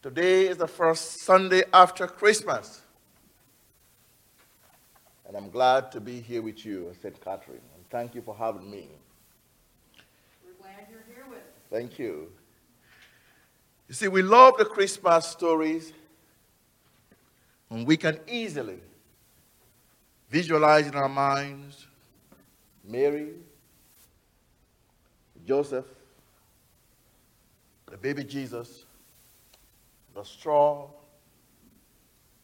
Today is the first Sunday after Christmas. And I'm glad to be here with you St. Catherine. And thank you for having me. We're glad you're here with us. Thank you. You see, we love the Christmas stories, and we can easily visualize in our minds Mary, Joseph, the baby Jesus, the straw,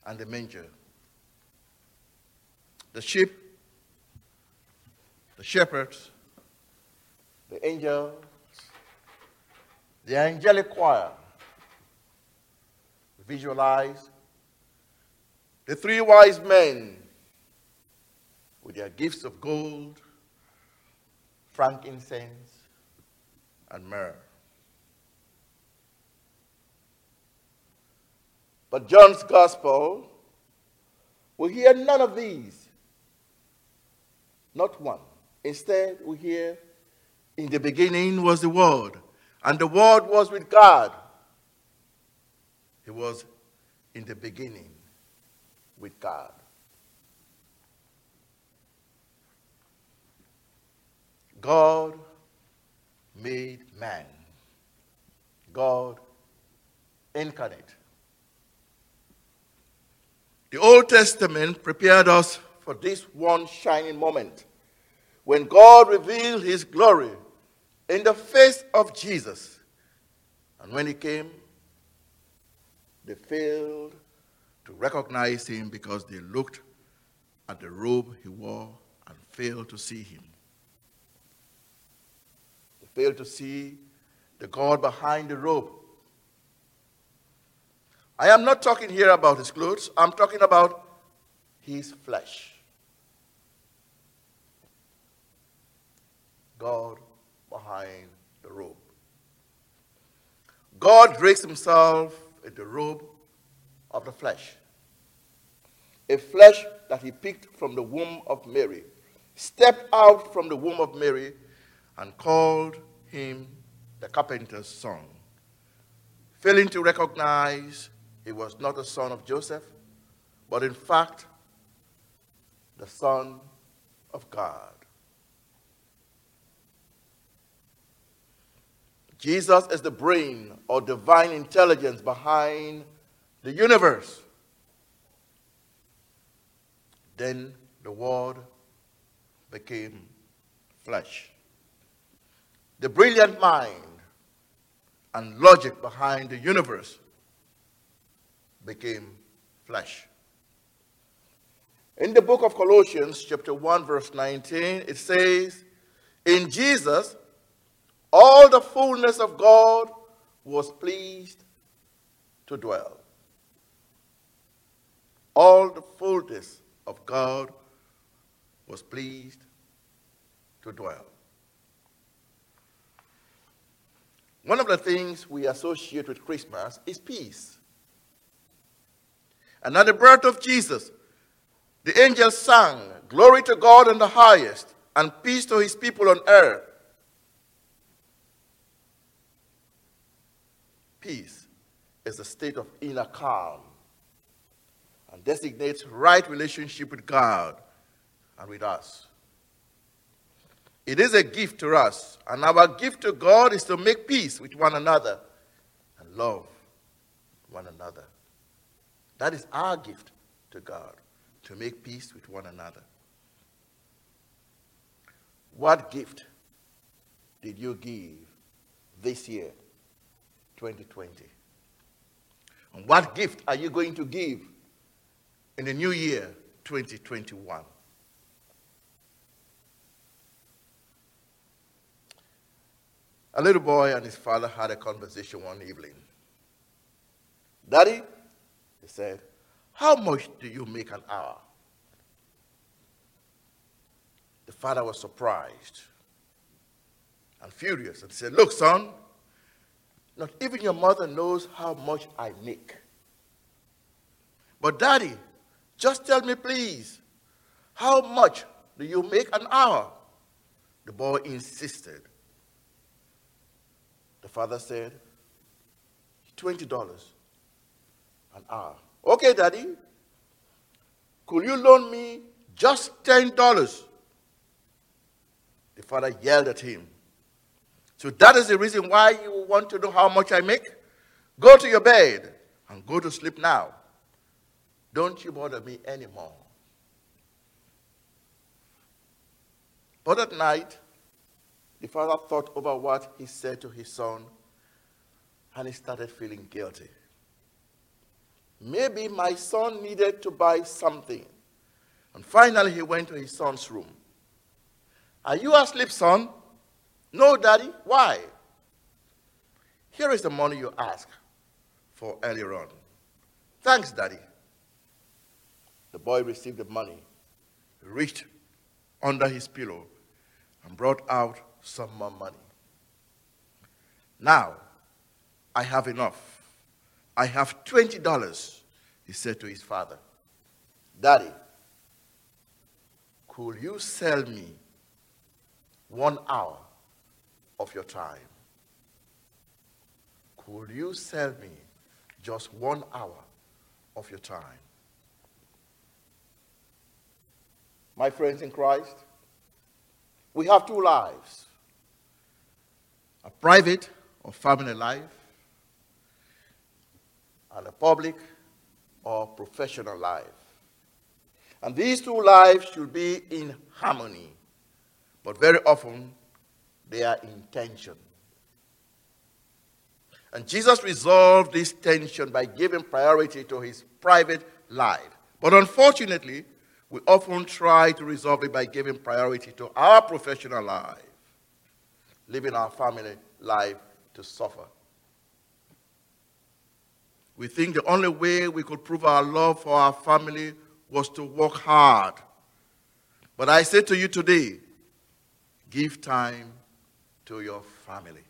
and the manger. The sheep, the shepherds, the angels, the angelic choir. Visualize the three wise men with their gifts of gold, frankincense, and myrrh. But John's gospel we hear none of these. Not one. Instead, we hear, In the beginning was the Word, and the Word was with God. He was in the beginning with God. God made man. God incarnate. The Old Testament prepared us for this one shining moment when God revealed his glory in the face of Jesus. And when he came, they failed to recognize him because they looked at the robe he wore and failed to see him. They failed to see the God behind the robe. I am not talking here about his clothes, I'm talking about his flesh. God behind the robe. God dressed himself in the robe of the flesh. A flesh that he picked from the womb of Mary, stepped out from the womb of Mary, and called him the carpenter's son. Failing to recognize he was not the son of Joseph, but in fact, the Son of God. Jesus is the brain or divine intelligence behind the universe. Then the Word became flesh. The brilliant mind and logic behind the universe became flesh. In the book of Colossians, chapter 1, verse 19, it says, In Jesus, all the fullness of God was pleased to dwell. All the fullness of God was pleased to dwell. One of the things we associate with Christmas is peace. And at the birth of Jesus, the angels sang, Glory to God in the highest, and peace to his people on earth. Peace is a state of inner calm and designates right relationship with God and with us. It is a gift to us, and our gift to God is to make peace with one another and love one another. That is our gift to God, to make peace with one another. What gift did you give this year, 2020? And what gift are you going to give in the new year, 2021? A little boy and his father had a conversation one evening. Daddy, he said, How much do you make an hour? The father was surprised and furious and said, Look, son, not even your mother knows how much I make. But, daddy, just tell me, please, how much do you make an hour? The boy insisted. The father said, $20. An hour. Okay, Daddy. Could you loan me just $10? The father yelled at him. So that is the reason why you want to know how much I make? Go to your bed and go to sleep now. Don't you bother me anymore. But at night, the father thought over what he said to his son and he started feeling guilty. Maybe my son needed to buy something. And finally, he went to his son's room. Are you asleep, son? No, daddy. Why? Here is the money you asked for earlier on. Thanks, daddy. The boy received the money, reached under his pillow, and brought out some more money. Now, I have enough. I have $20, he said to his father. Daddy, could you sell me one hour of your time? Could you sell me just one hour of your time? My friends in Christ, we have two lives a private or family life, and a public or professional life. And these two lives should be in harmony, but very often they are in tension. And Jesus resolved this tension by giving priority to his private life. But unfortunately, we often try to resolve it by giving priority to our professional life, leaving our family life to suffer. We think the only way we could prove our love for our family was to work hard. But I say to you today, give time to your family.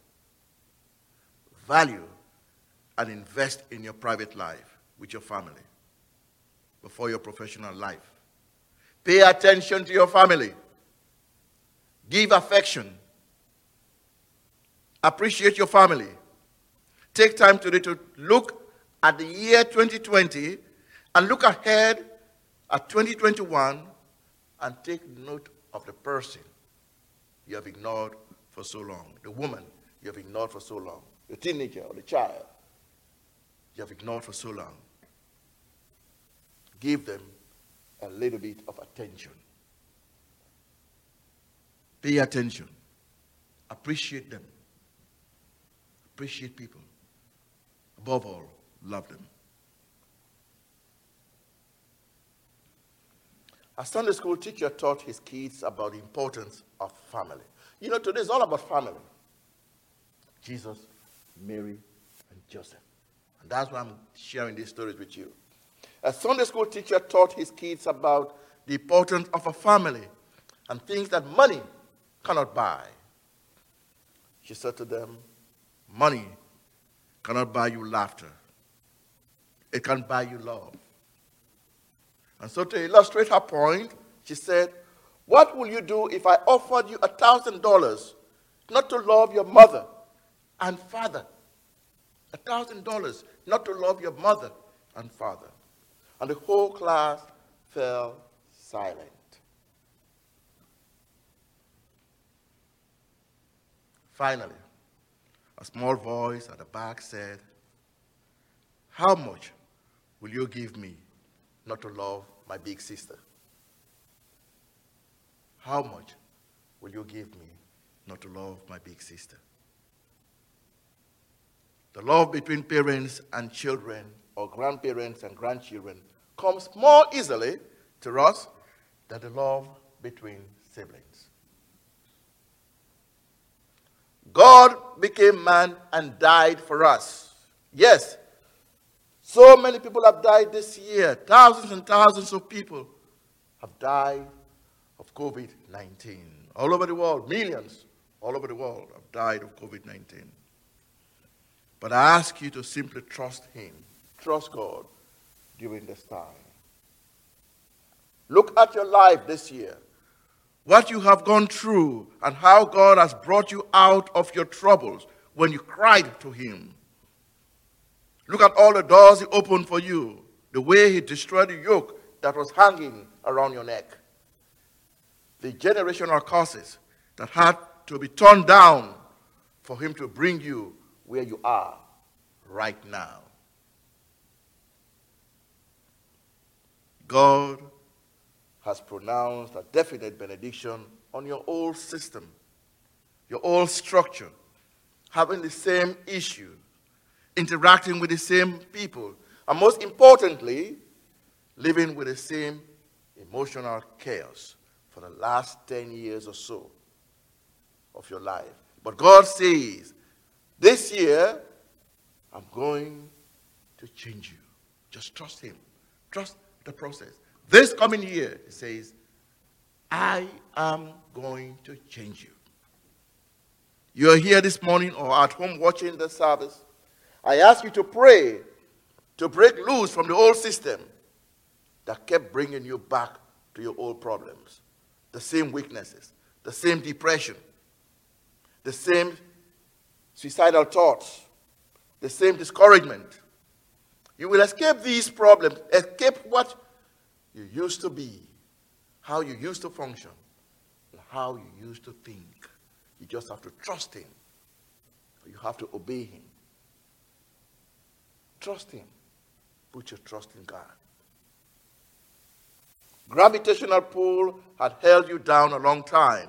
Value and invest in your private life with your family before your professional life. Pay attention to your family. Give affection. Appreciate your family. Take time today to look at the year 2020 and look ahead at 2021 and take note of the person you have ignored for so long, the woman you have ignored for so long, the teenager or the child you have ignored for so long. Give them a little bit of attention. Pay attention. Appreciate them. Appreciate people. Above all, love them. A Sunday school teacher taught his kids about the importance of family. You know, today is all about family. Jesus, Mary, and Joseph. And that's why I'm sharing these stories with you. A Sunday school teacher taught his kids about the importance of a family and things that money cannot buy. She said to them, Money cannot buy you laughter. It can buy you love. And so, to illustrate her point, she said, What will you do if I offered you a $1,000 not to love your mother and father? A $1,000 not to love your mother and father. And the whole class fell silent. Finally, a small voice at the back said, How much will you give me not to love my big sister? How much will you give me not to love my big sister? The love between parents and children, or grandparents and grandchildren, comes more easily to us than the love between siblings. God became man and died for us. Yes, so many people have died this year. Thousands and thousands of people have died of COVID 19. All over the world, millions all over the world have died of COVID 19. But I ask you to simply trust Him, trust God during this time. Look at your life this year, what you have gone through, and how God has brought you out of your troubles when you cried to Him Look at all the doors he opened for you, the way he destroyed the yoke that was hanging around your neck, the generational curses that had to be torn down for him to bring you where you are right now. God has pronounced a definite benediction on your old system, your old structure, having the same issue, interacting with the same people, and most importantly, living with the same emotional chaos for the last 10 years or so of your life. But God says, this year, I'm going to change you. Just trust Him. Trust the process. This coming year, He says, I am going to change you. You're here this morning or at home watching the service. I ask you to pray to break loose from the old system that kept bringing you back to your old problems, the same weaknesses, the same depression, the same suicidal thoughts, the same discouragement. You will escape these problems, escape what you used to be, how you used to function, how you used to think. You just have to trust Him. You have to obey Him. Trust Him. Put your trust in God. Gravitational pull had held you down a long time.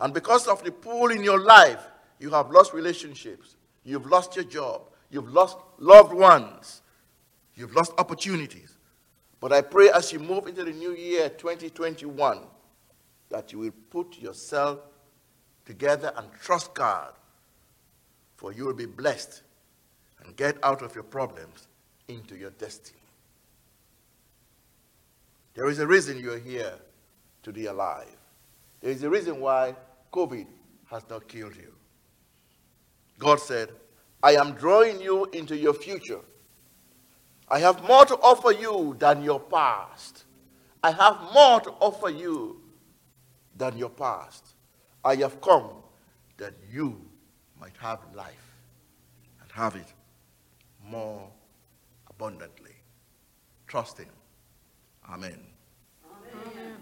And because of the pull in your life, you have lost relationships. You've lost your job. You've lost loved ones. You've lost opportunities. But I pray as you move into the new year 2021 that you will put yourself together and trust God, for you will be blessed and get out of your problems into your destiny. There is a reason you're here to be alive. There is a reason why COVID has not killed you. God said, I am drawing you into your future. I have more to offer you than your past. I have more to offer you than your past. I have come that you might have life and have it more abundantly. Trust Him. Amen. Amen.